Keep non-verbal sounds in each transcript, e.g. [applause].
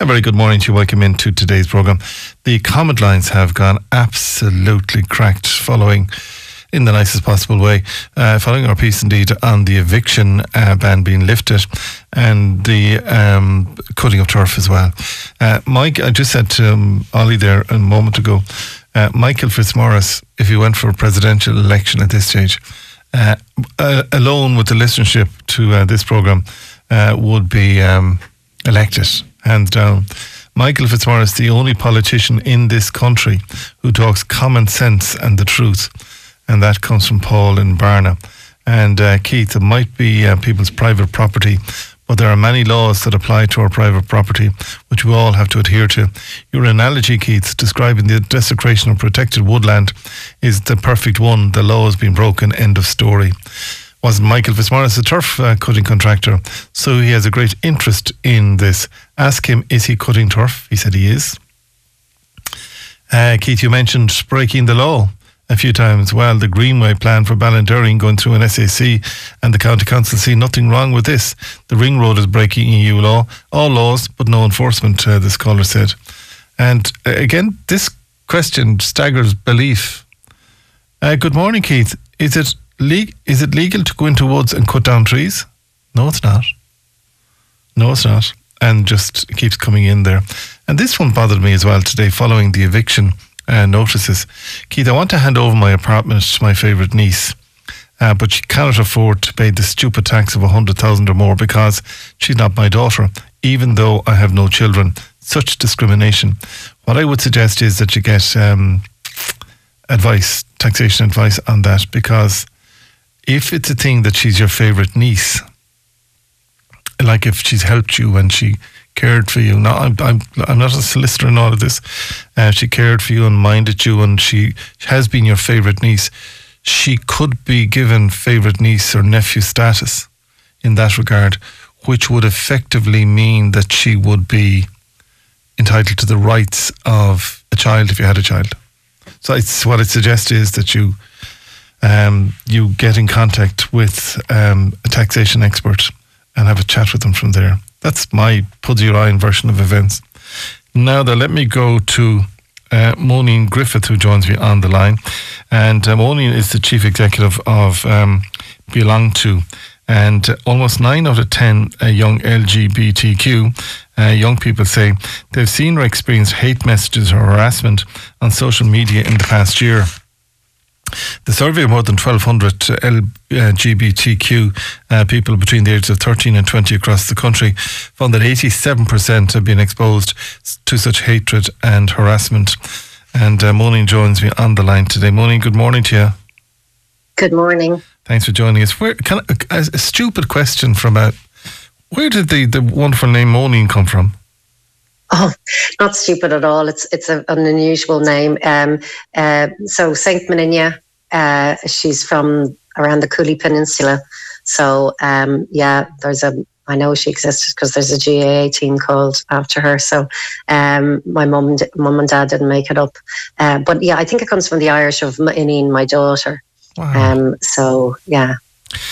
A very good morning to you. Welcome into today's programme. The comment lines have gone absolutely cracked following in the nicest possible way, uh, following our piece indeed on the eviction uh, ban being lifted and the um, cutting of turf as well. Uh, Mike, I just said to um, Ollie there a moment ago, uh, Michael Fitzmaurice, if he went for a presidential election at this stage, uh, alone with the listenership to uh, this programme, would be um, elected, hands down. Michael Fitzmaurice, the only politician in this country who talks common sense and the truth and that comes from Paul in Barna. And uh, Keith, it might be uh, people's private property, but there are many laws that apply to our private property, which we all have to adhere to. Your analogy, Keith, describing the desecration of protected woodland is the perfect one. The law has been broken. End of story. Was Michael Fitzmaurice a turf uh, cutting contractor? So he has a great interest in this. Ask him, is he cutting turf? He said he is. Uh, Keith, you mentioned breaking the law a few times. Well, the Greenway plan for Ballinderring going through an SAC and the County Council see nothing wrong with this. The ring road is breaking EU law, all laws, but no enforcement, uh, this caller said. And uh, again, this question staggers belief. Uh, good morning, Keith. Is it, le- is it legal to go into woods and cut down trees? No, it's not. No, it's not. And just keeps coming in there. And this one bothered me as well today following the eviction uh, notices. Keith, I want to hand over my apartment to my favourite niece. Uh, but she cannot afford to pay the stupid tax of a hundred thousand or more because she's not my daughter, even though I have no children. Such discrimination. What I would suggest is that you get um, advice, taxation advice on that, because if it's a thing that she's your favourite niece, like if she's helped you and she cared for you. Now, I'm, I'm, I'm not a solicitor in all of this. Uh, she cared for you and minded you, and she has been your favourite niece. She could be given favourite niece or nephew status in that regard, which would effectively mean that she would be entitled to the rights of a child if you had a child. So it's what it suggests is that you um, you get in contact with um, a taxation expert and have a chat with them from there. That's my Pudgy Ryan version of events. Now, then, let me go to uh, Moninne Griffith, who joins me on the line. And uh, Moneen is the chief executive of um, Belong To. And uh, almost nine out of 10 uh, young LGBTQ uh, young people say they've seen or experienced hate messages or harassment on social media in the past year. The survey of more than 1,200 LGBTQ uh, people between the ages of 13 and 20 across the country found that 87% have been exposed to such hatred and harassment. And uh, Moninne joins me on the line today. Moninne, good morning to you. Good morning. Thanks for joining us. Where can a, a stupid question from a where did the, the wonderful name Moninne come from? Oh, not stupid at all. It's it's a, an unusual name. Um, uh, so Saint Moninia, uh, she's from around the Cooley Peninsula. So um, yeah, there's a. I know she existed because there's a GAA team called after her. So um, my mum, mum and dad didn't make it up. Uh, but yeah, I think it comes from the Irish of Ineen, my daughter. Wow. Um, so yeah,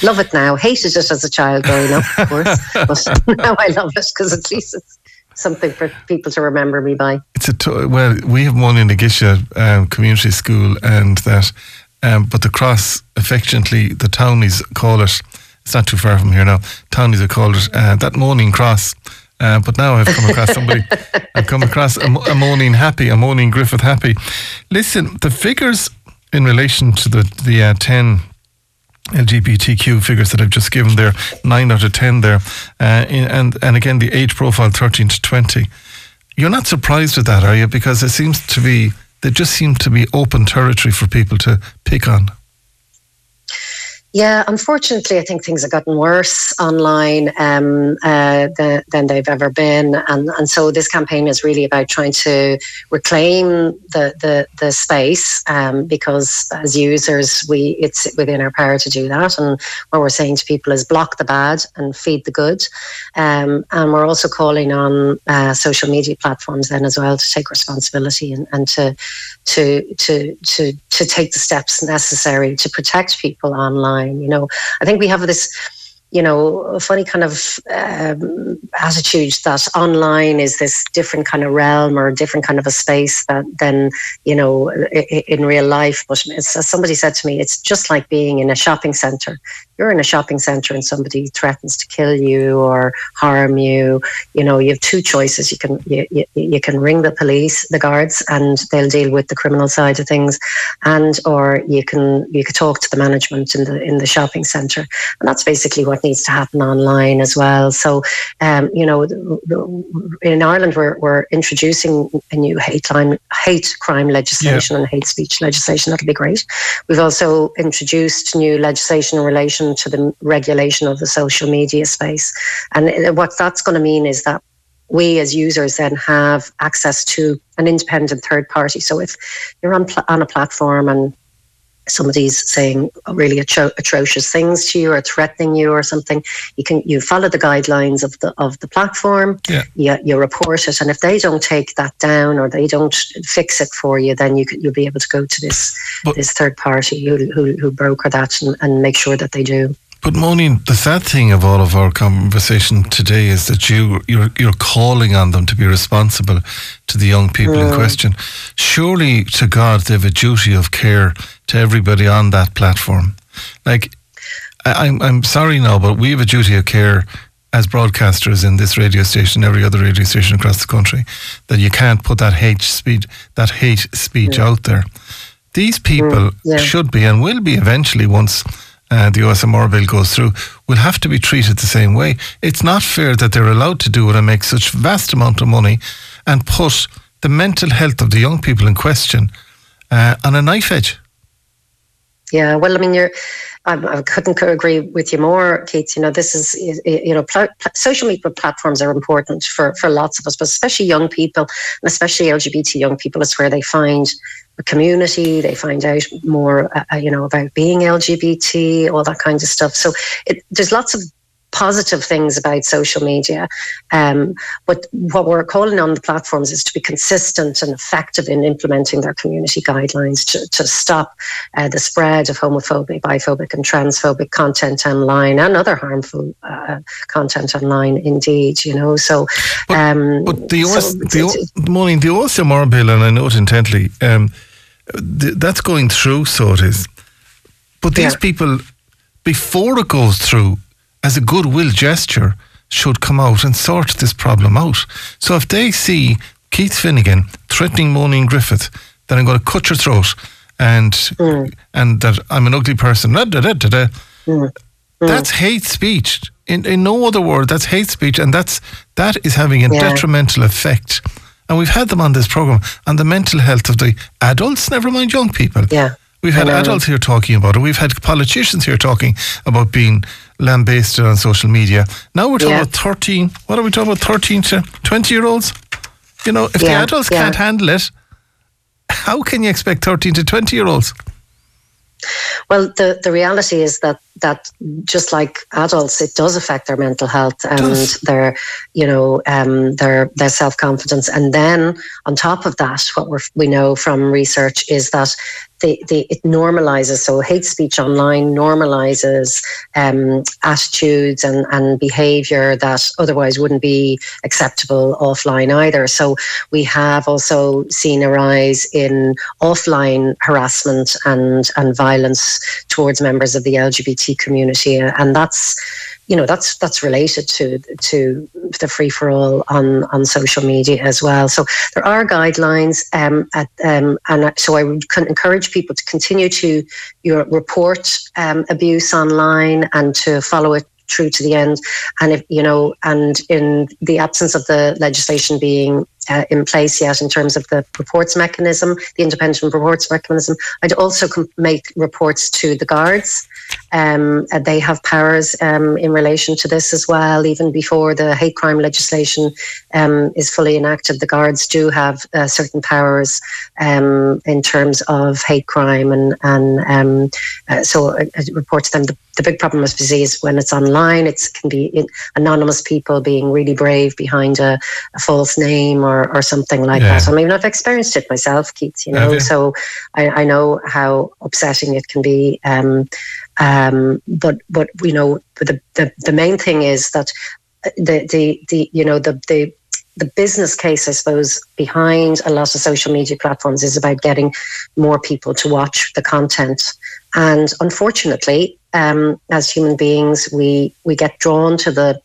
love it now. Hated it as a child growing up, of course, [laughs] but [laughs] now I love it because at least it's something for people to remember me by. It's a t- well, we have one in the Gisha um, Community School, and that, um, but the cross affectionately the townies call it. It's not too far from here now. Townies are called it uh, that morning cross. Uh, but now I've come across somebody. [laughs] I've come across a, a moaning happy, a morning Griffith happy. Listen, the figures in relation to the the uh, ten LGBTQ figures that I've just given there, nine out of ten there, uh, and and again the age profile thirteen to twenty. You're not surprised with that, are you? Because it seems to be there just seem to be open territory for people to pick on. Yeah, unfortunately, I think things have gotten worse online um, uh, the, than they've ever been, and and so this campaign is really about trying to reclaim the the, the space um, because as users, we it's within our power to do that, and what we're saying to people is block the bad and feed the good, um, and we're also calling on uh, social media platforms then as well to take responsibility and, and to to to to to take the steps necessary to protect people online. You know, I think we have this you know, a funny kind of um, attitude that online is this different kind of realm or different kind of a space that than, you know, in real life. But as somebody said to me, it's just like being in a shopping center. You're in a shopping center and somebody threatens to kill you or harm you. You know, you have two choices. You can you, you, you can ring the police, the guards, and they'll deal with the criminal side of things, and or you can you could talk to the management in the in the shopping center, and that's basically what needs to happen online as well. So, um, you know, in Ireland, we're, we're introducing a new hate crime, hate crime legislation yeah. and hate speech legislation. That'll be great. We've also introduced new legislation in relation to the regulation of the social media space. And what that's going to mean is that we as users then have access to an independent third party. So if you're on, pl- on a platform and somebody's saying really atro- atrocious things to you or threatening you or something you can you follow the guidelines of the of the platform yeah. you, you report it and if they don't take that down or they don't fix it for you then you can, you'll be able to go to this but, this third party who, who, who broker that and, and make sure that they do but Monique, the sad thing of all of our conversation today is that you you're, you're calling on them to be responsible to the young people mm. in question. Surely, to God, they have a duty of care to everybody on that platform. Like, I, I'm I'm sorry now, but we have a duty of care as broadcasters in this radio station, every other radio station across the country, that you can't put that hate speed, that hate speech out there. These people mm, yeah. should be and will be eventually once uh, the OSMR bill goes through, will have to be treated the same way. It's not fair that they're allowed to do it and make such vast amount of money and put the mental health of the young people in question uh, on a knife edge. Yeah, well, I mean, you're. I, I, couldn't agree with you more, Keith. You know, this is you know, pl- social media platforms are important for for lots of us, but especially young people, and especially LGBT young people. It's where they find a community. They find out more, uh, uh you know, about being LGBT, all that kind of stuff. So it, there's lots of positive things about social media. Um, but what we're calling on the platforms is to be consistent and effective in implementing their community guidelines to, to stop uh, the spread of homophobic, biphobic, and transphobic content online and other harmful uh, content online. Indeed, you know. So, um, but, but the so the, the, morning the OSMR bill, and I note intently, um, th- that's going through. So it is. But these yeah. people, before it goes through, as a goodwill gesture, should come out and sort this problem out. So if they see Keith Finnegan threatening Moninne Griffith, then I'm going to cut your throat and mm. and that I'm an ugly person. Da, da, da, mm. Mm. That's hate speech. In, in no other word, that's hate speech, and that's that is having a yeah. detrimental effect. And we've had them on this program on the mental health of the adults, never mind young people. Yeah. We've had adults here talking about it. We've had politicians here talking about being lambasted on social media. Now we're talking yeah. about 13, what are we talking about, 13 to 20 year olds? You know, if yeah, the adults yeah. can't handle it, how can you expect 13 to 20 year olds? Well, the, the reality is that that just like adults, it does affect their mental health and their, you know, um, their their self confidence. And then on top of that, what we we know from research is that the, the, it normalizes. So hate speech online normalizes um, attitudes and, and behavior that otherwise wouldn't be acceptable offline either. So we have also seen a rise in offline harassment and, and violence towards members of the LGBT community. And that's you know that's that's related to to the free for all on on social media as well. So there are guidelines, um, at, um, and so I would encourage people to continue to your report um, abuse online and to follow it through to the end. And if you know, and in the absence of the legislation being uh, in place yet in terms of the reports mechanism, the independent reports mechanism, I'd also make reports to the guards. Um, uh, they have powers um, in relation to this as well. Even before the hate crime legislation um, is fully enacted, the guards do have uh, certain powers um, in terms of hate crime, and and um, uh, so it, it reports them the the big problem as with disease when it's online, it can be anonymous people being really brave behind a, a false name or, or something like yeah. that. I mean, I've experienced it myself, Keith, you know, so I, I, know how upsetting it can be. Um, but but you know the, the the main thing is that the the the you know the the the business case, I suppose, behind a lot of social media platforms is about getting more people to watch the content. And unfortunately, um, as human beings, we we get drawn to the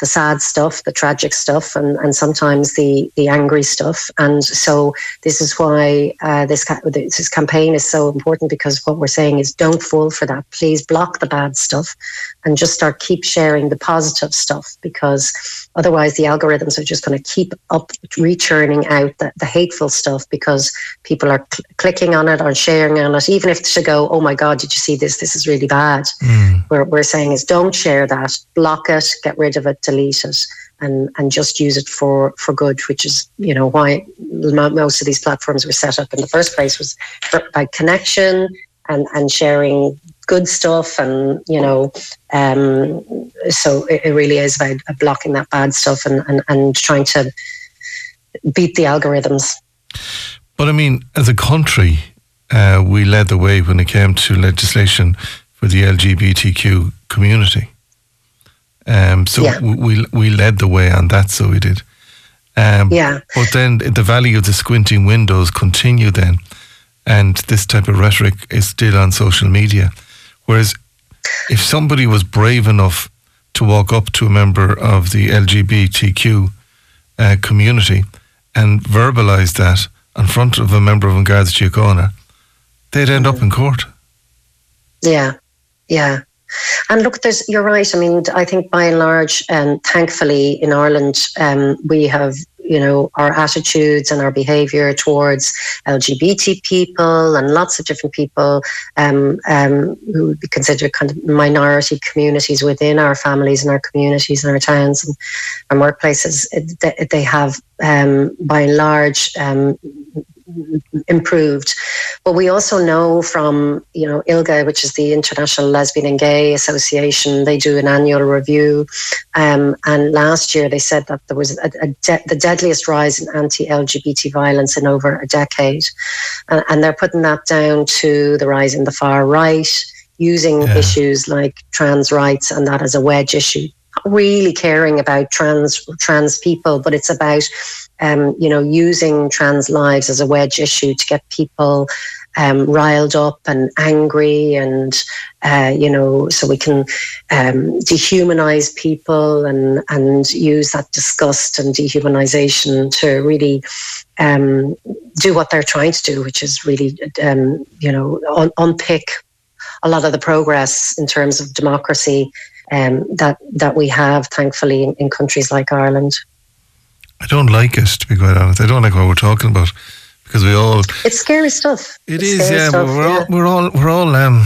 the sad stuff, the tragic stuff, and, and sometimes the the angry stuff. And so this is why uh, this this campaign is so important because what we're saying is don't fall for that. Please block the bad stuff, and just start keep sharing the positive stuff because otherwise the algorithms are just going to keep up returning out the, the hateful stuff because people are cl- clicking on it or sharing on it, even if to go, oh my god, did you see this? This is really bad. Mm. We're we're saying is don't share that, block it, get rid of it delete it and and just use it for for good which is you know why most of these platforms were set up in the first place was for, by connection and and sharing good stuff and you know um, so it, it, really is about blocking that bad stuff and, and and trying to beat the algorithms but i mean as a country uh, we led the way when it came to legislation for the lgbtq community um, so yeah. we we led the way on that, so we did. Um, yeah. But then the value of the squinting windows continue then, and this type of rhetoric is still on social media. Whereas, if somebody was brave enough to walk up to a member of the LGBTQ uh, community and verbalise that in front of a member of An Garda Síochána, they'd end up in court. Yeah, yeah. And look, there's you're right. I mean, I think by and large, um, thankfully in Ireland, um, we have you know our attitudes and our behaviour towards LGBT people and lots of different people um, um, who would be considered kind of minority communities within our families and our communities and our towns and workplaces. They have, um, by and large, um, improved. But we also know from, you know, ILGA, which is the International Lesbian and Gay Association, they do an annual review. Um, and last year they said that there was a, a de- the deadliest rise in anti-LGBT violence in over a decade. And, and they're putting that down to the rise in the far right, using yeah. issues like trans rights and that as a wedge issue really caring about trans trans people, but it's about um, you know using trans lives as a wedge issue to get people um, riled up and angry, and uh, you know, so we can um, dehumanize people and and use that disgust and dehumanization to really um, do what they're trying to do, which is really um, you know un- unpick a lot of the progress in terms of democracy um, that that we have, thankfully, in, in, countries like Ireland. I don't like it, to be quite honest. I don't like what we're talking about because we all. It's scary stuff. It it's is, yeah. Stuff, we're, yeah. All, we're all we're all um,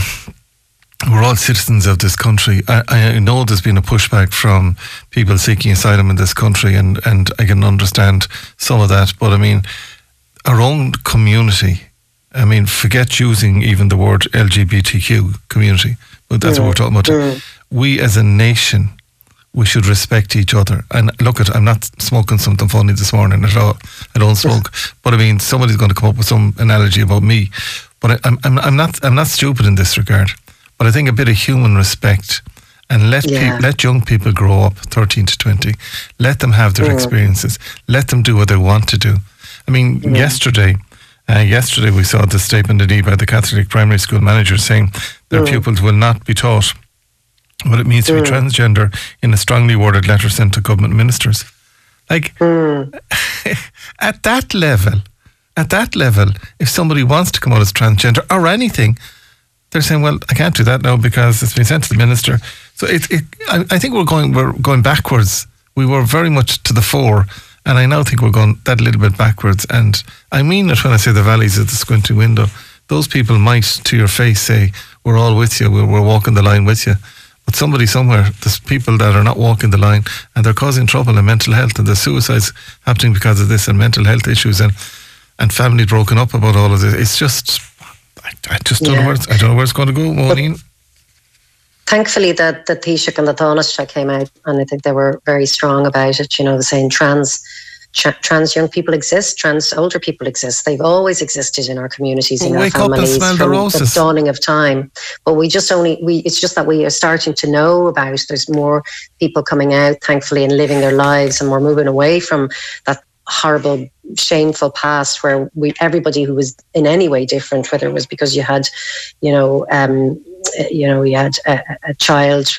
we're all citizens of this country. I, I know there's been a pushback from people seeking asylum in this country, and and I can understand some of that. But I mean, our own community. I mean, forget using even the word LGBTQ community, but that's what we're talking about. Mm we as a nation, we should respect each other. And look at, I'm not smoking something funny this morning at all. I don't smoke, [laughs] but I mean, somebody's going to come up with some analogy about me. But I, am I'm, I'm not, I'm not stupid in this regard. But I think a bit of human respect and let yeah. pe- let young people grow up, 13 to 20. Let them have their mm. experiences. Let them do what they want to do. I mean, mm. yesterday, uh, yesterday we saw the statement indeed by the Catholic primary school manager saying their mm. pupils will not be taught what it means to mm. be transgender in a strongly worded letter sent to government ministers. Like, mm. [laughs] at that level, at that level, if somebody wants to come out as transgender or anything, they're saying, "Well, I can't do that now because it's been sent to the minister." So it, it I, I, think we're going, we're going backwards. We were very much to the fore, and I now think we're going that little bit backwards. And I mean it when I say the valleys of the squinting window. Those people might, to your face, say, "We're all with you. We're, we're walking the line with you." But somebody somewhere, there's people that are not walking the line and they're causing trouble in mental health and there's suicides happening because of this and mental health issues and and families broken up about all of this. It's just, I, I just don't yeah. know where it's, I don't know where it's going to go, Maureen. Thankfully, the the Taoiseach and the Taoiseach came out, and I think they were very strong about it. You know, the saying trans tra- trans young people exist, trans older people exist. They've always existed in our communities, Well, in our wake up and families from the dawning of time. But we just only we it's just that we are starting to know about. There's more people coming out, thankfully, and living their lives, and we're moving away from that horrible shameful past where we everybody who was in any way different whether it was because you had you know um you know you had a, a child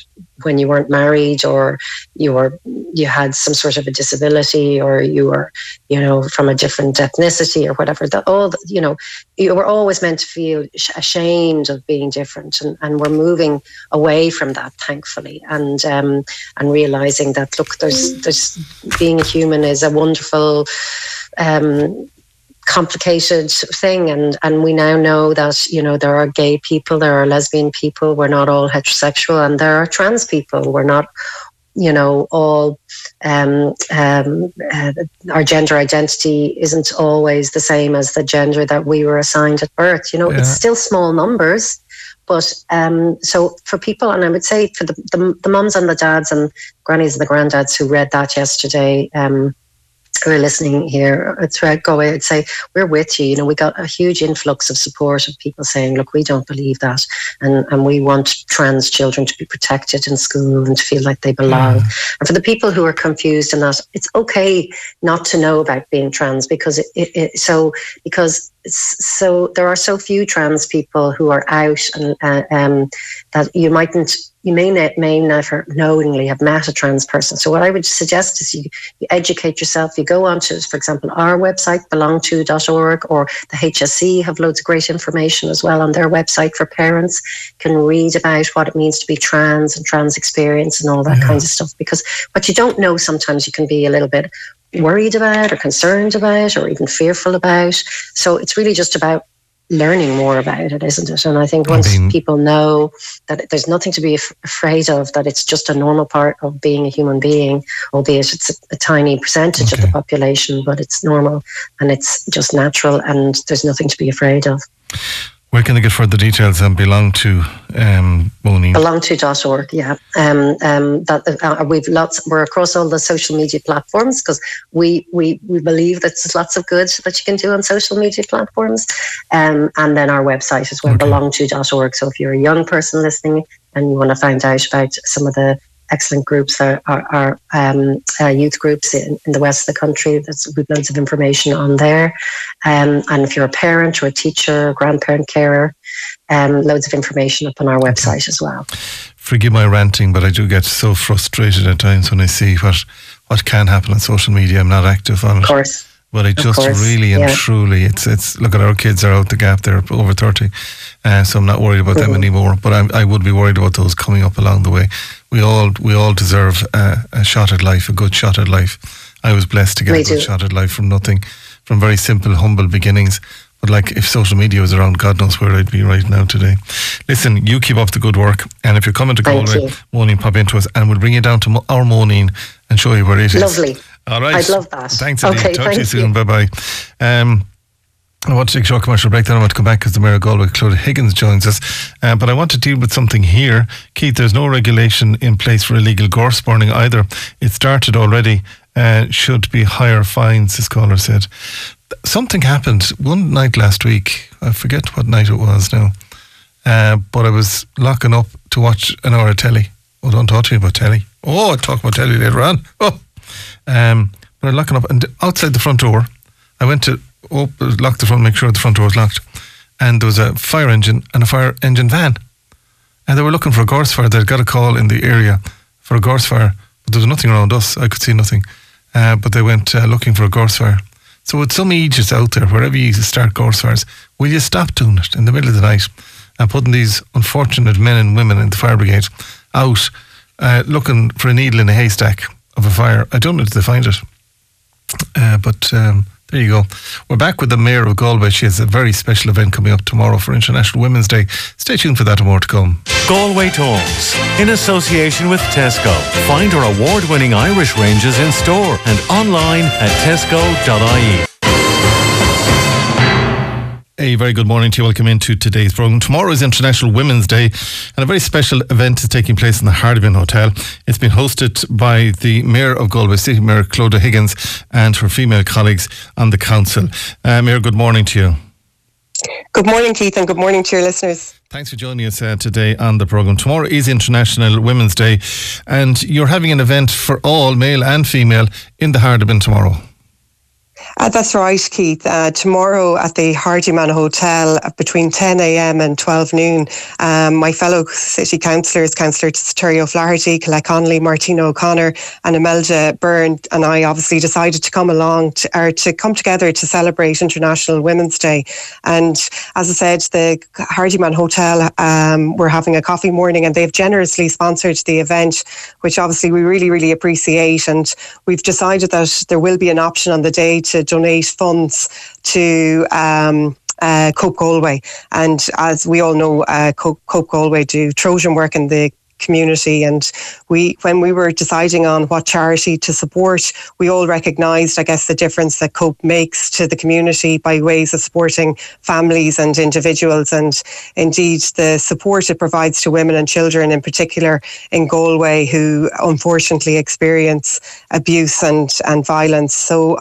when you weren't married or you were you had some sort of a disability or you were you know from a different ethnicity or whatever that all the, you know you were always meant to feel ashamed of being different and, and we're moving away from that thankfully. And um and realizing that look there's there's being a human is a wonderful um complicated thing. And and we now know that you know there are gay people there are lesbian people we're not all heterosexual and there are trans people. We're not you know all um, um, uh, our gender identity isn't always the same as the gender that we were assigned at birth. You know Yeah. it's still small numbers but um, so for people and i would say for the, the, the mums and the dads and grannies and the granddads who read that yesterday um, who are listening here throughout Galway, I'd say we're with you. You know, we got a huge influx of support of people saying, look, we don't believe that. And, and we want trans children to be protected in school and to feel like they belong. And for the people who are confused in that, it's okay not to know about being trans because it, it, it so, because so there are so few trans people who are out and uh, um, that you mightn't you may, not, may never knowingly have met a trans person. So what I would suggest is you, you educate yourself. You go onto, for example, our website, belongto.org, or the HSE have loads of great information as well on their website for parents can read about what it means to be trans and trans experience and all that Yeah. kinds of stuff. Because what you don't know, sometimes you can be a little bit worried about or concerned about or even fearful about. So it's really just about learning more about it, isn't it? And I think I once mean- people know that there's nothing to be af- afraid of, that it's just a normal part of being a human being, albeit it's a, a tiny percentage of the population, but it's normal and it's just natural and there's nothing to be afraid of. Where can they get further details and belong to um, Moni? belongto.org yeah um, um, that uh, we've lots we're across all the social media platforms because we, we we believe that there's lots of good that you can do on social media platforms um, and then our website as well Okay. belongto.org so if you're a young person listening and you want to find out about some of the excellent groups that are, are um, uh, youth groups in, in the west of the country that's loads of information on there um, and if you're a parent or a teacher or grandparent carer um, loads of information up on our website as well Forgive my ranting, but I do get so frustrated at times when I see what what can happen on social media. I'm not active on it. Of course. But I just course, really and yeah. truly, it's it's look at our kids are out the gap. They're over thirty, uh, so I'm not worried about them Mhm. anymore. But I, I would be worried about those coming up along the way. We all we all deserve uh, a shot at life, a good shot at life. I was blessed to get We a good do. shot at life from nothing, from very simple, humble beginnings. But like, if social media was around, God knows where I'd be right now today. Listen, you keep up the good work, and if you're coming to Galway, you. Moaning, pop into us, and we'll bring you down to our Moaning and show you where it is. Lovely. All right. I'd love that. Thanks, indeed. Okay, Talk to you soon. Bye bye. Um, I want to take a short commercial break. Then I want to come back because the Mayor of Galway, Clodagh Higgins, joins us. Uh, but I want to deal with something here. Keith, there's no regulation in place for illegal gorse burning either. It started already. Uh, should be higher fines, this caller said. Something happened one night last week. I forget what night it was now. Uh, but I was locking up to watch an hour of telly. Oh, don't talk to me about telly. Oh, I'll talk about telly later on. Oh. Um, but I'm locking up, and outside the front door, I went to op- lock the front, make sure the front door was locked, and there was a fire engine and a fire engine van, and they were looking for a gorse fire. They'd got a call in the area for a gorse fire, but there was nothing around us. I could see nothing, uh, but they went uh, looking for a gorse fire. So with some aegis out there, wherever you start gorse fires, will you stop doing it in the middle of the night and putting these unfortunate men and women in the fire brigade out uh, looking for a needle in a haystack of a fire? I don't know if they find it. Uh, but um, there you go. We're back with the Mayor of Galway. She has a very special event coming up tomorrow for International Women's Day. Stay tuned for that and more to come. Galway Tones, in association with Tesco. Find our award winning Irish ranges in store and online at tesco.ie. A very good morning to you. Welcome into today's programme. Tomorrow is International Women's Day, and a very special event is taking place in the Hardiman Hotel. It's been hosted by the Mayor of Galway City, Mayor Clodagh Higgins, and her female colleagues on the council. Uh, Mayor, good morning to you. Good morning, Keith, and good morning to your listeners. Thanks for joining us uh, today on the programme. Tomorrow is International Women's Day, and you're having an event for all, male and female, in the Hardiman tomorrow. Uh, that's right, Keith. Uh, tomorrow at the Hardiman Hotel between 10 a.m. and 12 noon, um, my fellow city councillors, Councillor Terry O'Flaherty, Colette Connolly, Martina O'Connor, and Imelda Byrne, and I obviously decided to come along to, or to come together to celebrate International Women's Day. And as I said, the Hardiman Hotel, um, we're having a coffee morning, and they've generously sponsored the event, which obviously we really, really appreciate. And we've decided that there will be an option on the day to donate funds to um, uh, Cope Galway. And as we all know, uh, Cope, Cope Galway do Trojan work in the community. And we, when we were deciding on what charity to support, we all recognised, I guess, the difference that Cope makes to the community by ways of supporting families and individuals, and indeed the support it provides to women and children, in particular in Galway, who unfortunately experience abuse and and violence. So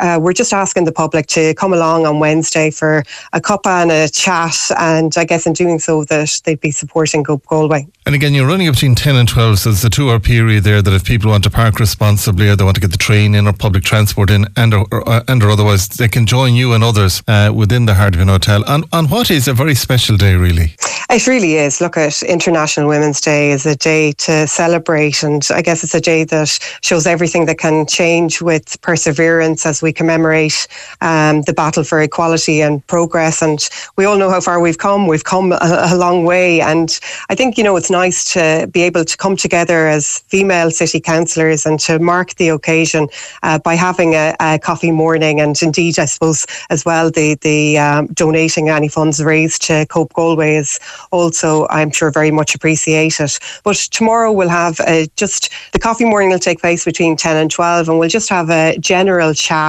uh, we're just asking the public to come along on Wednesday for a cuppa and a chat, and I guess in doing so that they'd be supporting Cope Galway. And again, you're running between 10 and 12, so there's a two hour period there that if people want to park responsibly or they want to get the train in or public transport in and or, or, uh, and or otherwise, they can join you and others uh, within the Hardiman Hotel on, on what is a very special day, really. It really is. Look at International Women's Day is a day to celebrate, and I guess it's a day that shows everything that can change with perseverance as we commemorate um, the battle for equality and progress. And we all know how far we've come. We've come a, a long way, and I think you know it's nice to be able to come together as female city councillors and to mark the occasion uh, by having a, a, coffee morning, and indeed, I suppose as well the the um, donating any funds raised to Cope Galway is also, I'm sure, very much appreciated. But tomorrow we'll have uh, just the coffee morning will take place between 10 and 12, and we'll just have a general chat,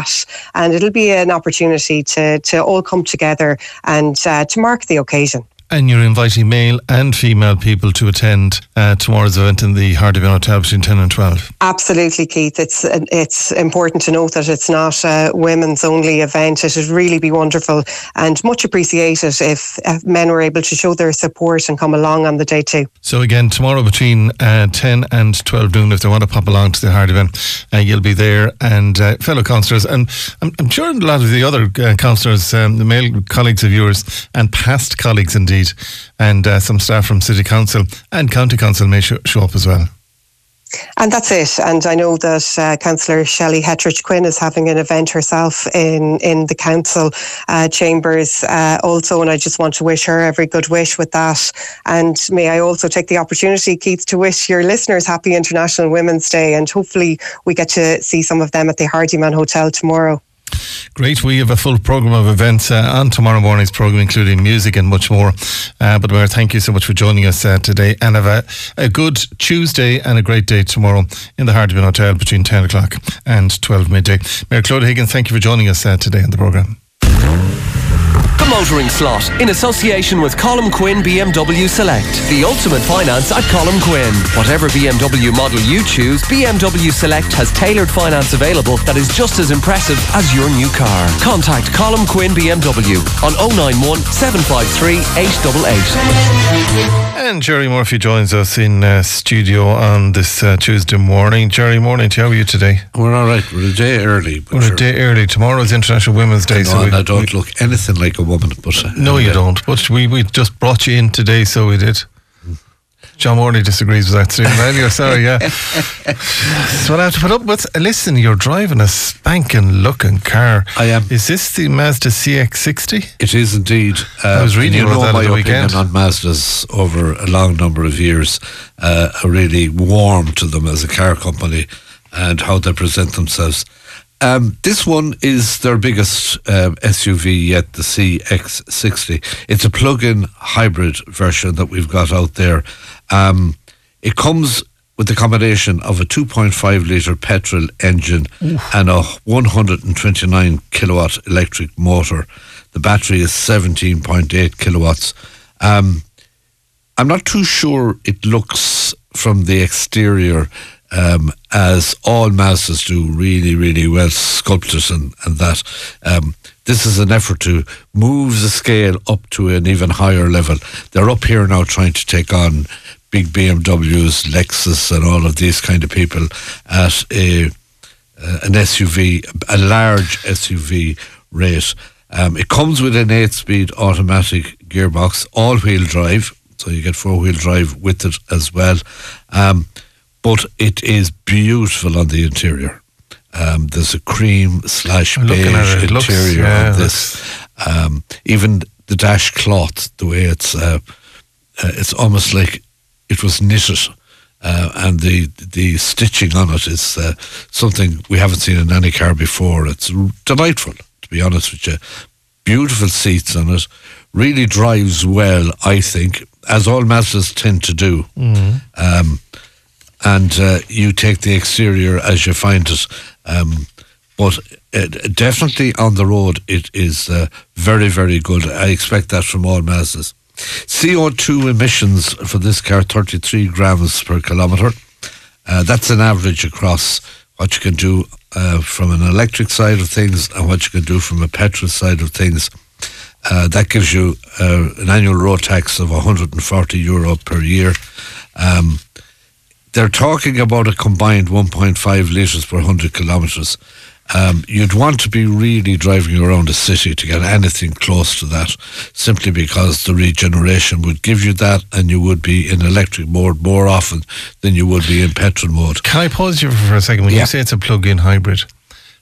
and it'll be an opportunity to, to all come together and uh, to mark the occasion. And you're inviting male and female people to attend uh, tomorrow's event in the Hardiman Hotel between 10 and 12. Absolutely, Keith. It's it's important to note that it's not a women's only event. It would really be wonderful and much appreciated if, if men were able to show their support and come along on the day too. So, again, tomorrow between uh, 10 and 12 noon, if they want to pop along to the Hardiman, uh, you'll be there. And uh, fellow councillors, and I'm, I'm, sure a lot of the other uh, councillors, um, the male colleagues of yours, and past colleagues indeed, and uh, some staff from City Council and County Council may sh- show up as well. And that's it. And I know that uh, Councillor Shelly Herterich Quinn is having an event herself in, in the council uh, chambers uh, also. And I just want to wish her every good wish with that. And may I also take the opportunity, Keith, to wish your listeners happy International Women's Day. And hopefully we get to see some of them at the Hardiman Hotel tomorrow. Great. We have a full programme of events uh, on tomorrow morning's programme, including music and much more. Uh, but Mayor, thank you so much for joining us uh, today and have a, a, good Tuesday and a great day tomorrow in the Hardiman Hotel between 10 o'clock and 12 midday. Mayor Clodagh Higgins, thank you for joining us uh, today on the programme. The Motoring Slot, in association with Colm Quinn BMW Select. The ultimate finance at Colm Quinn. Whatever BMW model you choose, BMW Select has tailored finance available that is just as impressive as your new car. Contact Colm Quinn BMW on 091 753 888. And Jerry Murphy joins us in uh, studio on this uh, Tuesday morning. Jerry, morning to you. How are you today? We're all right. We're a day early. We're sure. a day early. Tomorrow is International Women's Day. I know, so we, I don't we, look anything like a woman, but uh, no, you don't. But we, we just brought you in today, so we did. John Morley disagrees with that statement earlier. Sorry, yeah. [laughs] so I have to put up with. Listen, you're driving a spanking looking car. I am. Is this the Mazda CX-60? It is indeed. Uh, I was reading you know that my the opinion weekend. on Mazdas over a long number of years. Uh, I really warm to them as a car company and how they present themselves. Um, this one is their biggest um, SUV yet, the CX60. It's a plug-in hybrid version that we've got out there. Um, it comes with the combination of a 2.5 litre petrol engine and a 129 kilowatt electric motor. The battery is 17.8 kilowatts. Um, I'm not too sure it looks from the exterior um, as all Mazdas do really, really well sculpted and, and that. Um, this is an effort to move the scale up to an even higher level. They're up here now trying to take on big BMWs, Lexus, and all of these kind of people at a uh, an SUV, a large SUV rate. Um, it comes with an eight-speed automatic gearbox, all-wheel drive, so you get four-wheel drive with it as well. Um, but it is beautiful on the interior. Um, there's a cream slash beige. It looks- interior yeah, on this. Um, even the dash cloth, the way it's, uh, uh, it's almost like it was knitted. Uh, and the the stitching on it is uh, something we haven't seen in any car before. It's delightful, to be honest with you. Beautiful seats on it. Really drives well, I think, as all Mazdas tend to do. Um, and uh, you take the exterior as you find it. Um, but uh, definitely on the road, it is uh, very, very good. I expect that from all Mazdas. CO2 emissions for this car, 33 grams per kilometre. Uh, that's an average across what you can do uh, from an electric side of things and what you can do from a petrol side of things. Uh, that gives you uh, an annual road tax of 140 euro per year. Um, they're talking about a combined 1.5 litres per 100 kilometres. Um, you'd want to be really driving around a city to get anything close to that, simply because the regeneration would give you that, and you would be in electric mode more often than you would be in petrol mode. Can I pause you for a second? When Yeah. you say it's a plug-in hybrid,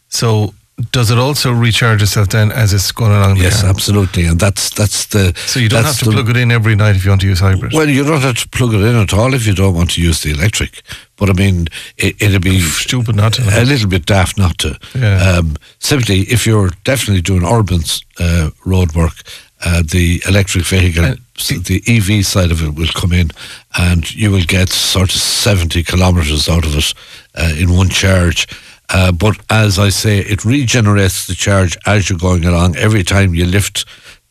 so does it also recharge itself then as it's going along? the Yes, absolutely, and that's that's the. So you don't have to the- plug it in every night if you want to use hybrid. Well, you don't have to plug it in at all if you don't want to use the electric. But I mean, it, it'd be Stupid not to. a little bit daft not to. Yeah. Um, simply, if you're definitely doing urban uh, road work, uh, the electric vehicle, And- the EV side of it will come in, and you will get sort of 70 kilometres out of it uh, in one charge. Uh, but as I say, it regenerates the charge as you're going along. Every time you lift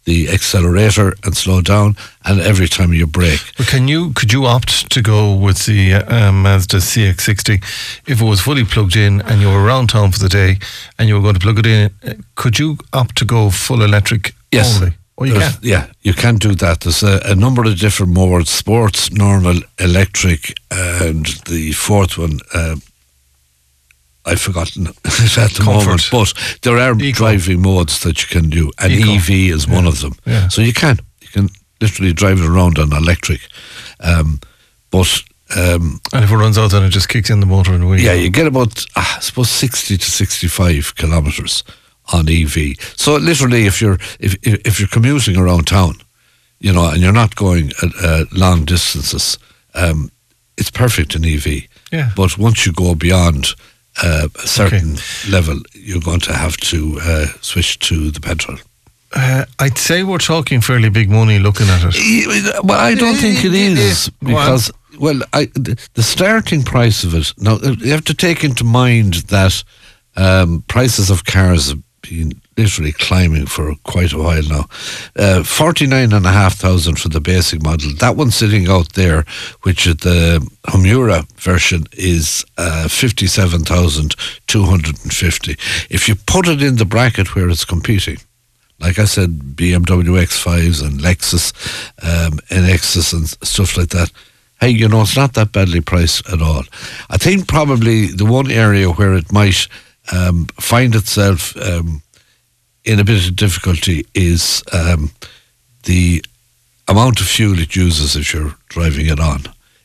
the accelerator and slow down, and every time you brake. But can you could you opt to go with the uh, Mazda CX-60 if it was fully plugged in and you were around town for the day and you were going to plug it in? Could you opt to go full electric Yes. only? Oh, you There's- can. Yeah, you can do that. There's a, a number of different modes sports, normal, electric, and the fourth one, uh, I've forgotten [laughs] at the Comfort. moment. But there are Eco. driving modes that you can do, and Eco. EV is one of them. Yeah. So you can. You can literally drive it around on electric. Um, but um, And if it runs out, then it just kicks in the motor and away. yeah, you get about, ah, I suppose, 60 to 65 kilometres on EV. So literally, if you're if, if, if you're commuting around town, you know, and you're not going uh, uh, long distances, um, it's perfect in EV. Yeah. But once you go beyond uh, a certain level, you're going to have to uh, switch to the petrol. Uh, I'd say we're talking fairly big money looking at it. Well, I don't think it is because well, I, the, the starting price of it now you have to take into mind that um, prices of cars been literally climbing for quite a while now. Uh, Forty nine and a half thousand for the basic model. That one sitting out there, which is the Homura version, is uh, fifty seven thousand two hundred and fifty. If you put it in the bracket where it's competing like I said, BMW X5s and Lexus um, NXs and stuff like that. Hey, you know, it's not that badly priced at all. I think probably the one area where it might um, find itself um, in a bit of difficulty is um, the amount of fuel it uses if you're driving it on.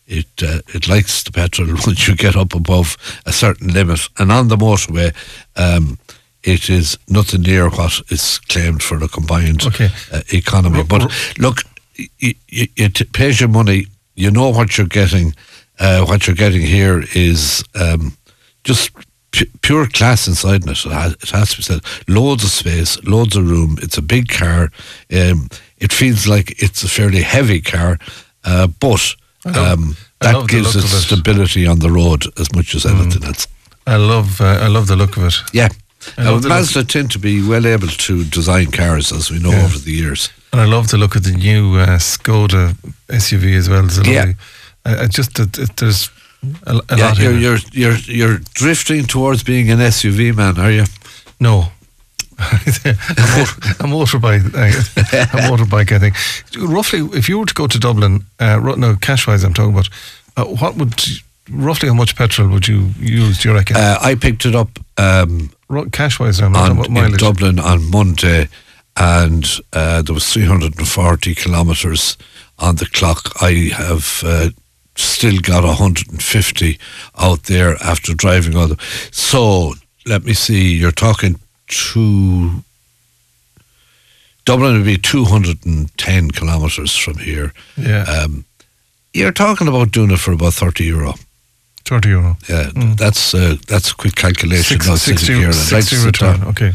It uh, it likes the petrol [laughs] once you get up above a certain limit, and on the motorway, um, it is nothing near what is claimed for the combined Okay. uh, economy. But look, y- y- y- it pays your money. You know what you're getting. Uh, what you're getting here is um, just pu- pure class inside it. It has, to be said. Loads of space, loads of room. It's a big car. Um, it feels like it's a fairly heavy car, uh, but um, that gives it of it. stability on the road as much as anything else. I love uh, I love the look of it. Yeah. Now, love the look- Mazda tend to be well able to design cars, as we know Yeah. over the years. And I love the look of the new uh, Skoda SUV as well. It's Yeah. lovely. I just it, there's a, a yeah, lot you're, you're you're you're drifting towards being an SUV man, are you? No. [laughs] a, motor, a motorbike, uh, a [laughs] motorbike. I think roughly, if you were to go to Dublin, uh, no cash wise, I'm talking about. Uh, what would roughly how much petrol would you use? Do you reckon? Uh, I picked it up um, cash wise, I'm on, in mileage. Dublin on Monday, and uh, there was 340 kilometres on the clock. I have uh, still got 150 out there after driving all the. So let me see. You're talking two. Dublin would be 210 kilometres from here. Yeah, Um, you're talking about doing it for about 30 euro. thirty euro. Yeah, that's uh, that's a quick calculation. Six, 60, sitting here. and I'd like to 60 return. Okay.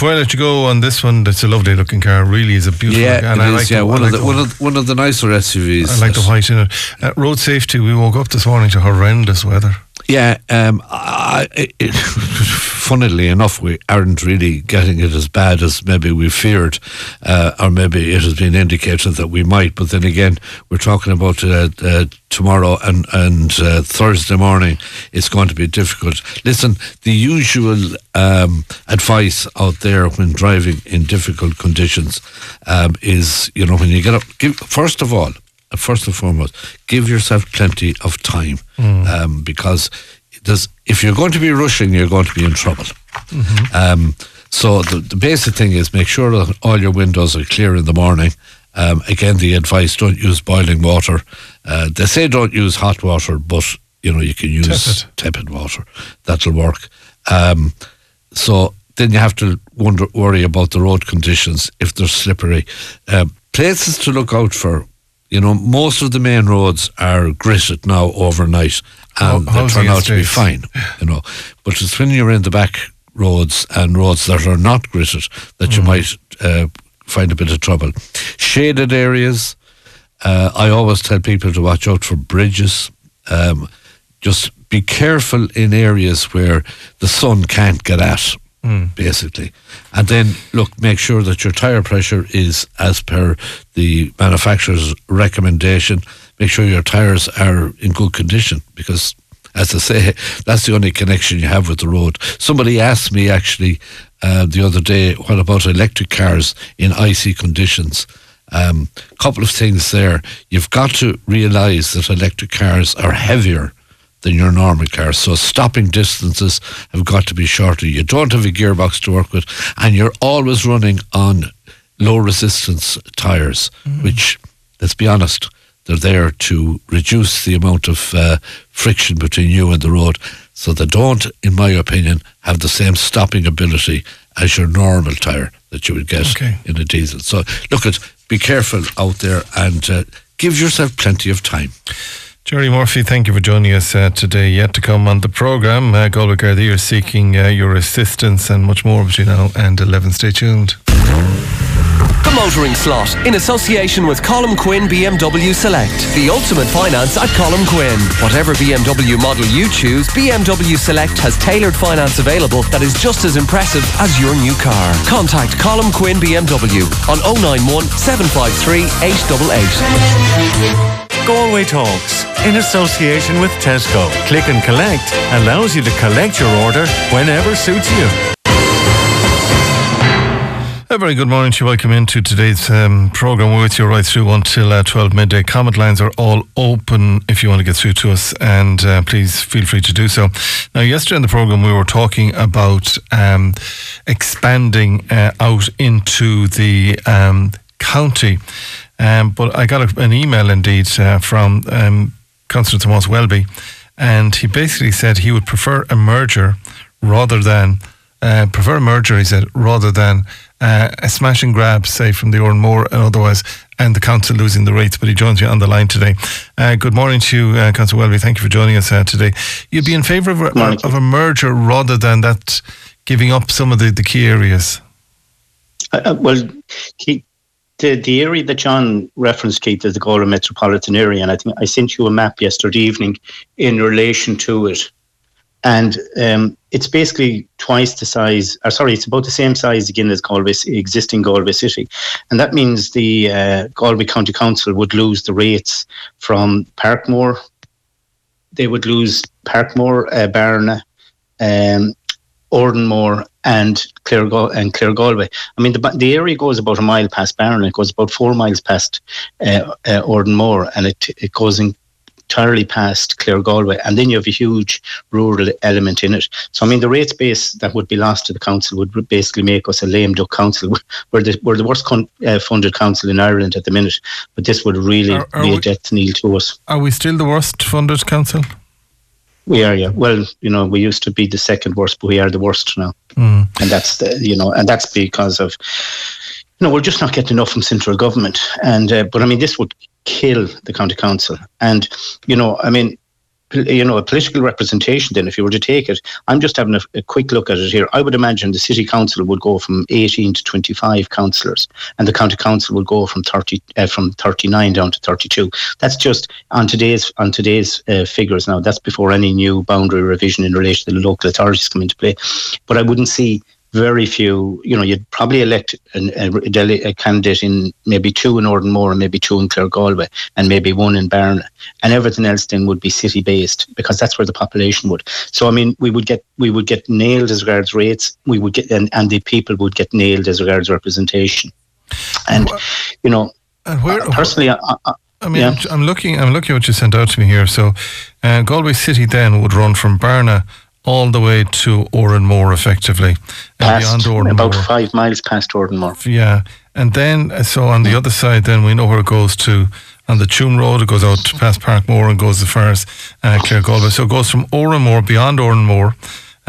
Before I let you go on this one, that's a lovely looking car. Really is a beautiful. Yeah, and it I is, like yeah, the, one I of like the one of one of the nicer SUVs. I like the white in it. Uh, road safety. We woke up this morning to horrendous weather. Yeah, um, I, it, [laughs] funnily enough, we aren't really getting it as bad as maybe we feared, uh, or maybe it has been indicated that we might. But then again, we're talking about uh, uh, tomorrow and and uh, Thursday morning. It's going to be difficult. Listen, the usual um, advice out there when driving in difficult conditions um, is, you know, when you get up, give, first of all, first and foremost, give yourself plenty of time um, because there's, if you're going to be rushing, you're going to be in trouble. Um, so the, the basic thing is make sure that all your windows are clear in the morning. Um, again, the advice: don't use boiling water. Uh, they say don't use hot water, but you know you can use Tepid. tepid water. That'll work. Um, so then you have to wonder, worry about the road conditions if they're slippery. Uh, places to look out for. You know, most of the main roads are gritted now overnight, and Ho- they turn out to be fine. You know, but it's when you're in the back roads and roads that are not gritted that you might uh, find a bit of trouble. Shaded areas. Uh, I always tell people to watch out for bridges. Um, just be careful in areas where the sun can't get at, basically. And then, look, make sure that your tyre pressure is as per the manufacturer's recommendation. Make sure your tyres are in good condition because, as I say, [laughs] that's the only connection you have with the road. Somebody asked me actually uh, the other day, what about electric cars in icy conditions? Um, couple of things there. You've got to realise that electric cars are heavier than your normal car. so stopping distances have got to be shorter. You don't have a gearbox to work with, and you're always running on low resistance tyres, which, let's be honest, they're there to reduce the amount of uh, friction between you and the road, so they don't, in my opinion, have the same stopping ability as your normal tyre that you would get Okay. in a diesel. So look at, be careful out there and uh, give yourself plenty of time. Jerry Murphy, thank you for joining us uh, today. Yet to come on the programme, uh, Galway are seeking uh, your assistance and much more between now and 11. Stay tuned. The Motoring Slot, in association with Colin Quinn BMW Select. The ultimate finance at Colin Quinn. Whatever BMW model you choose, BMW Select has tailored finance available that is just as impressive as your new car. Contact Colin Quinn BMW on 091 753 888. Galway Talks, in association with Tesco. Click and Collect allows you to collect your order whenever suits you. A very good morning to you. Welcome into today's um, programme. We're with you right through until uh, 12 midday. Comment lines are all open if you want to get through to us, and uh, please feel free to do so. Now, yesterday in the programme, we were talking about um, expanding uh, out into the um, county, um, but I got a, an email indeed uh, from um, Thomas Welby, and he basically said he would prefer a merger rather than uh, prefer a merger, he said, rather than uh, a smash and grab, say, from the Oranmore and otherwise, and the council losing the rates. But he joins me on the line today. Uh, good morning to you, uh, Councillor Welby. Thank you for joining us uh, today. You'd be in favour of, a- of a merger rather than that giving up some of the, the key areas. Uh, uh, well, key, the, the area that John referenced, Keith, is the Galway metropolitan area, and I think I sent you a map yesterday evening in relation to it. And um, it's basically twice the size, or sorry, it's about the same size again as Galway, existing Galway City. And that means the uh, Galway County Council would lose the rates from Parkmore, they would lose Parkmore, uh, Barna, um, Oranmore, and Clare and Clare Galway. I mean, the, the area goes about a mile past Barna. It goes about four miles past uh, uh, Oranmore, and it it goes in entirely past Clare Galway, and then you have a huge rural element in it. So, I mean, the rates base that would be lost to the council would basically make us a lame duck council. [laughs] We're the, we're the worst con- uh, funded council in Ireland at the minute, but this would really are, are be a death knell to us. Are we still the worst funded council? We are, yeah. Well, you know, we used to be the second worst, but we are the worst now, mm. and that's the, you know, and that's because of you know, we're just not getting enough from central government. And uh, but I mean, this would kill the county council. And you know, I mean, you know, a political representation. Then, if you were to take it, I'm just having a, a, quick look at it here. I would imagine the city council would go from 18 to 25 councillors, and the county council would go from 30 uh, from 39 down to 32. That's just on today's on today's uh, figures. Now, that's before any new boundary revision in relation to the local authorities come into play. But I wouldn't see very few, you know, you'd probably elect a, a, a, candidate in maybe two in Oranmore and maybe two in Clare Galway and maybe one in Barna. And everything else then would be city based because that's where the population would. So, I mean, we would get we would get nailed as regards rates. We would get, and, and the people would get nailed as regards representation. And, you know, where, personally, I, I, I mean, yeah. I'm looking. I'm looking at what you sent out to me here. So, uh, Galway City then would run from Barna all the way to Oranmore, effectively. Past, beyond Oranmore. About five miles past Oranmore. Yeah. And then, so on the other side, then we know where it goes to. On the Tuam Road, it goes out past Parkmore and goes as far as uh, Clare Galway. So it goes from Oranmore, beyond Oranmore,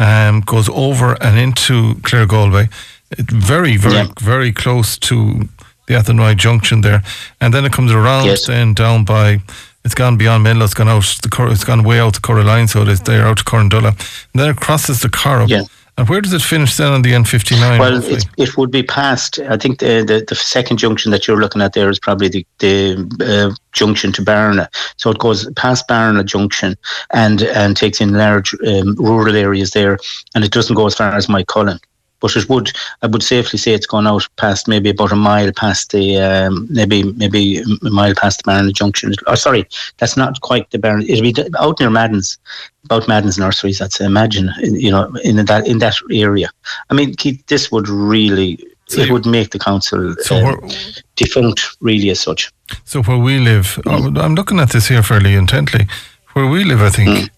um, goes over and into Clare Galway. Very, very, yeah. very close to the Athenry Junction there. And then it comes around yes. then down by it's gone beyond Menlo. It's gone out. The it's gone way out to Corraline, so it is there out to Corrandulla. And then it crosses the Corrib. Yeah. And where does it finish then on the N59? Well, it, it, would be past. I think the, the, the second junction that you're looking at there is probably the the uh, junction to Barna. So it goes past Barna Junction and and takes in large um, rural areas there, and it doesn't go as far as Moycullen but it would I would safely say it's gone out past maybe about a mile past the um, maybe maybe a mile past the Barna Junction. Oh, sorry, that's not quite the Barna. It'll be out near Madden's, about Madden's nurseries. Say. Imagine you know in that in that area. I mean, Keith, this would really. So it would make the council so um, defunct, really, as such. So where we live, mm. I'm looking at this here fairly intently. Where we live, I think, mm.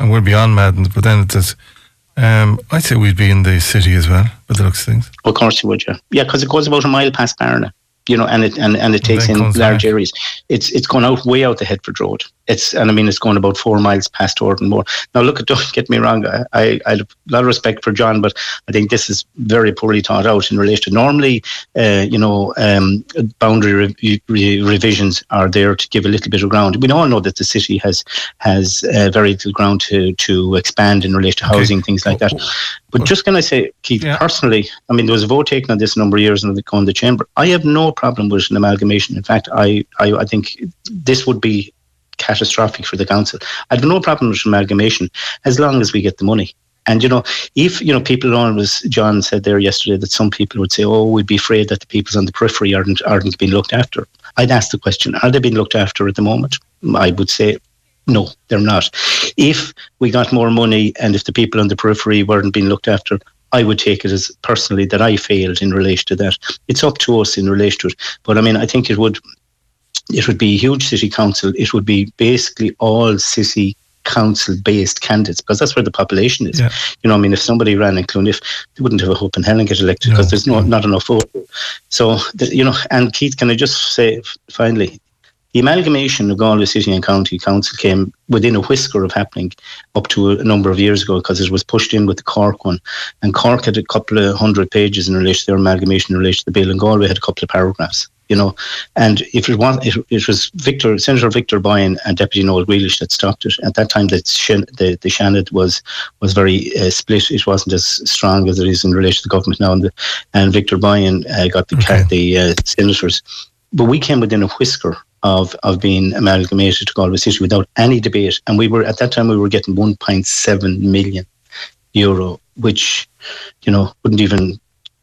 and we're beyond Madden's, but then it says um, I'd say we'd be in the city as well, by the looks of things. Of course you would, yeah. Yeah, because it goes about a mile past Barna you know, and it and, and it takes in large areas. It's it's gone out way out the Headford Road. It's and I mean it's going about four miles past Oranmore. Now look, [laughs] don't get me wrong. I, I, I have a lot of respect for John, but I think this is very poorly thought out in relation. to Normally, uh, you know, um, boundary re- re- revisions are there to give a little bit of ground. We all know that the city has has uh, very little ground to to expand in relation to housing, okay. things like that. But just can I say, Keith, yeah. personally, I mean, there was a vote taken on this a number of years in the, in the chamber. I have no problem with an amalgamation. In fact, I, I, I think this would be catastrophic for the council. I've no problem with amalgamation as long as we get the money. And you know, if you know, people always John said there yesterday that some people would say, "Oh, we'd be afraid that the people on the periphery aren't aren't being looked after." I'd ask the question: Are they being looked after at the moment? I would say no, they're not. If we got more money and if the people on the periphery weren't being looked after, I would take it as personally that I failed in relation to that. It's up to us in relation to it. But I mean, I think it would it would be a huge city council. It would be basically all city council based candidates because that's where the population is. Yeah. You know, I mean, if somebody ran in Cloonif, they wouldn't have a hope in hell and get elected because no. there's no, not enough vote. So, you know, and Keith, can I just say finally, the amalgamation of Galway City and County Council came within a whisker of happening up to a number of years ago because it was pushed in with the Cork one. And Cork had a couple of hundred pages in relation to their amalgamation in relation to the bill, and Galway had a couple of paragraphs. you know. And if it was, it, it was Victor, Senator Victor Boyhan and Deputy Noel Grealish that stopped it. At that time, the the, the Seanad was was very uh, split. It wasn't as strong as it is in relation to the government now. And, the, and Victor Boyhan uh, got the okay. the uh, senators, but we came within a whisker of of being amalgamated to Galway City without any debate. And we were at that time we were getting 1.7 million euro, which you know wouldn't even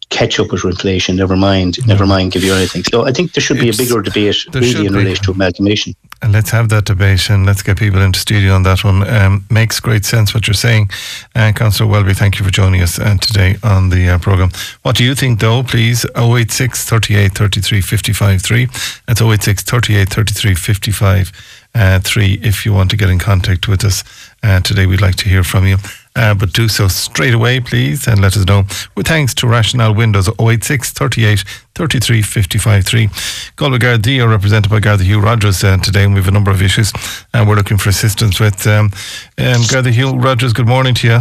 catch up with inflation. Never mind, no. never mind give you anything. So I think there should it's, be a bigger debate really in be. relation to amalgamation. Let's have that debate and let's get people into studio on that one. Um, makes great sense what you're saying. Uh, Councillor Welby, thank you for joining us uh, today on the uh, programme. What do you think though, please? 086 38 33 55 3. That's 086 38 33 55 uh, 3 if you want to get in contact with us uh, today. We'd like to hear from you. Uh, but do so straight away, please, and let us know. With thanks to Rationale Windows 086 38 33 55 3. Galway Gardaí are represented by Garda Hugh Rogers uh, today, and we have a number of issues and we're looking for assistance with. Um, um, Garda Hugh Rogers, good morning to you.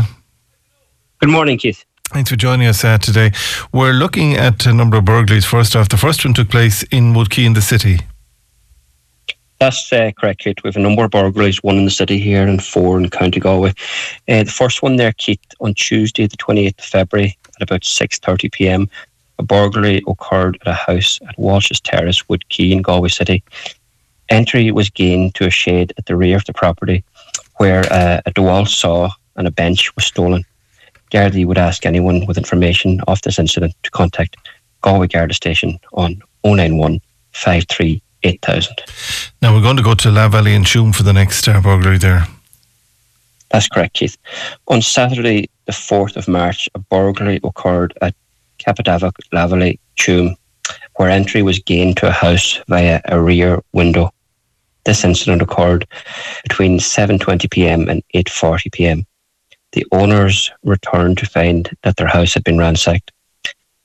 Good morning, Keith. Thanks for joining us uh, today. We're looking at a number of burglaries. First off, the first one took place in Woodquay in the city. That's uh, correct, Keith. We have a number of burglaries, one in the city here and four in County Galway. Uh, the first one there, Keith, on Tuesday, the 28th of February, at about 6.30pm, a burglary occurred at a house at Walsh's Terrace, Wood Woodquay in Galway City. Entry was gained to a shed at the rear of the property where uh, a DeWalt saw and a bench was stolen. Gardaí would ask anyone with information of this incident to contact Galway Garda Station on 091 53 8,000. Now we're going to go to Lavally and Tuam for the next uh, burglary there. That's correct, Keith. On Saturday, the 4th of March, a burglary occurred at Capadavok, Lavally, Tuam, where entry was gained to a house via a rear window. This incident occurred between 7.20pm and 8.40pm. The owners returned to find that their house had been ransacked.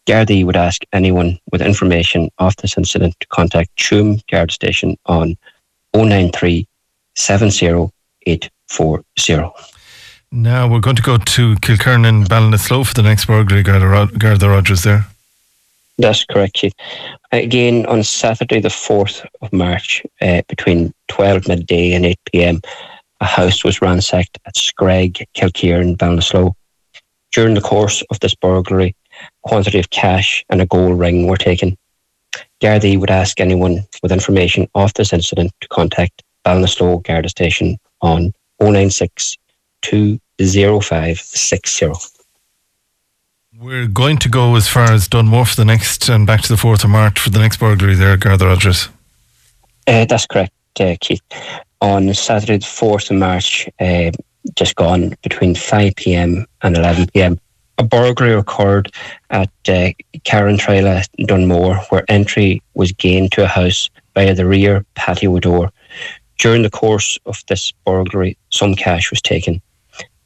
Gardaí would ask anyone with information of this incident to contact Tuam Guard Station on 093 70840. Now we're going to go to Kilkerran and Ballinasloe for the next burglary. Garda Rogers there. That's correct, Keith. Again, on Saturday, the 4th of March, uh, between 12 midday and 8 pm, a house was ransacked at Scrag, Kilkerran, Ballinasloe. During the course of this burglary, quantity of cash and a gold ring were taken. Gardaí would ask anyone with information of this incident to contact Ballinasloe Garda Station on 096 20560. We're going to go as far as Dunmore for the next and back to the 4th of March for the next burglary there, Garda Rogers. Uh, that's correct, uh, Keith. On Saturday, the 4th of March, uh, just gone between 5 pm and 11 pm, a burglary occurred at uh, Carrantrela, Dunmore, where entry was gained to a house via the rear patio door. During the course of this burglary, some cash was taken.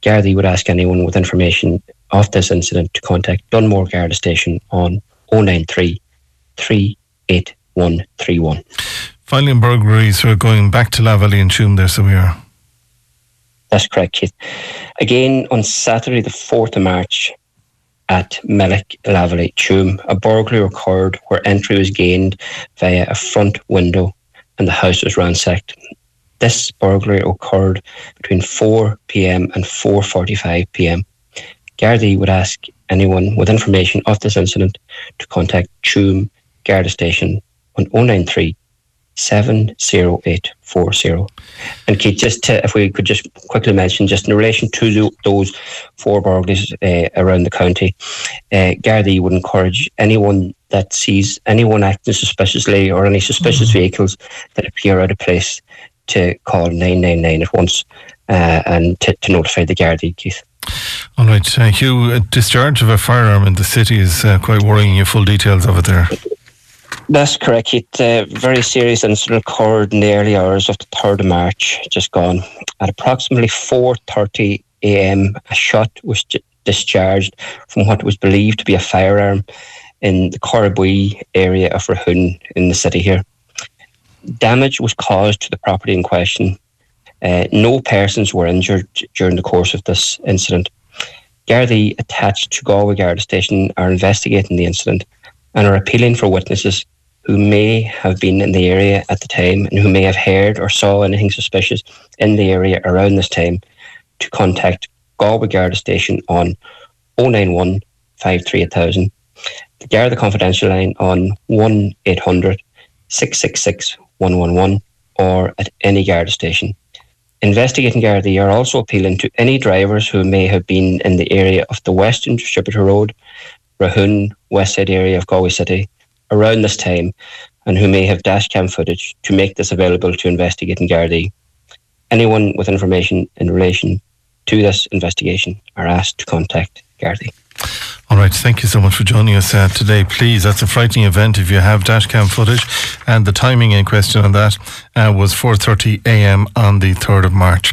Gardaí would ask anyone with information of this incident to contact Dunmore Garda Station on 093 38131. Finally, in burglaries, we're going back to Lavally and Tuam there, so we are. That's correct, Keith. Again, on Saturday, the 4th of March, at Mellick Lavally, Tuam, a burglary occurred where entry was gained via a front window and the house was ransacked. This burglary occurred between 4 pm and 4:45 pm. Gardaí would ask anyone with information of this incident to contact Tuam Garda Station on 093 70840. And Keith, just to, if we could just quickly mention, just in relation to the, those four burglaries uh, around the county, uh, Gardaí would encourage anyone that sees anyone acting suspiciously or any suspicious mm-hmm. vehicles that appear out of place to call 999 at once uh, and to, to notify the Gardaí, Keith. All right, uh, Hugh, a discharge of a firearm in the city is uh, quite worrying. You full details of it there. That's correct. It uh, very serious incident occurred in the early hours of the third of March, just gone. At approximately four thirty a.m., a shot was discharged from what was believed to be a firearm in the Corabui area of Rahoon in the city here. Damage was caused to the property in question. Uh, no persons were injured during the course of this incident. Gardaí attached to Galway Garda Station are investigating the incident and are appealing for witnesses who may have been in the area at the time and who may have heard or saw anything suspicious in the area around this time to contact Galway Garda Station on 091 538,000, the Garda Confidential line on 1 800 666 111 or at any Garda station. Investigating Gardaí are also appealing to any drivers who may have been in the area of the Western Distributor Road, Rahoon, West Side area of Galway City around this time and who may have dashcam footage to make this available to investigating Gardaí. Anyone with information in relation to this investigation are asked to contact Gardaí. All right, thank you so much for joining us uh, today. Please, that's a frightening event. If you have dashcam footage, and the timing in question on that uh, was 4:30 a.m. on the 3rd of March.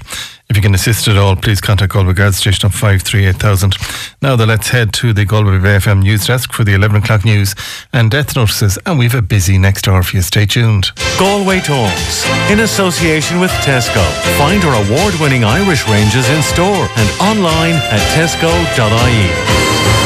If you can assist at all, please contact Galway Guard Station on 538000. Now, then, let's head to the Galway FM news desk for the 11 o'clock news and death notices. And we've a busy next hour for you. Stay tuned. Galway Talks, in association with Tesco. Find our award winning Irish ranges in store and online at tesco.ie.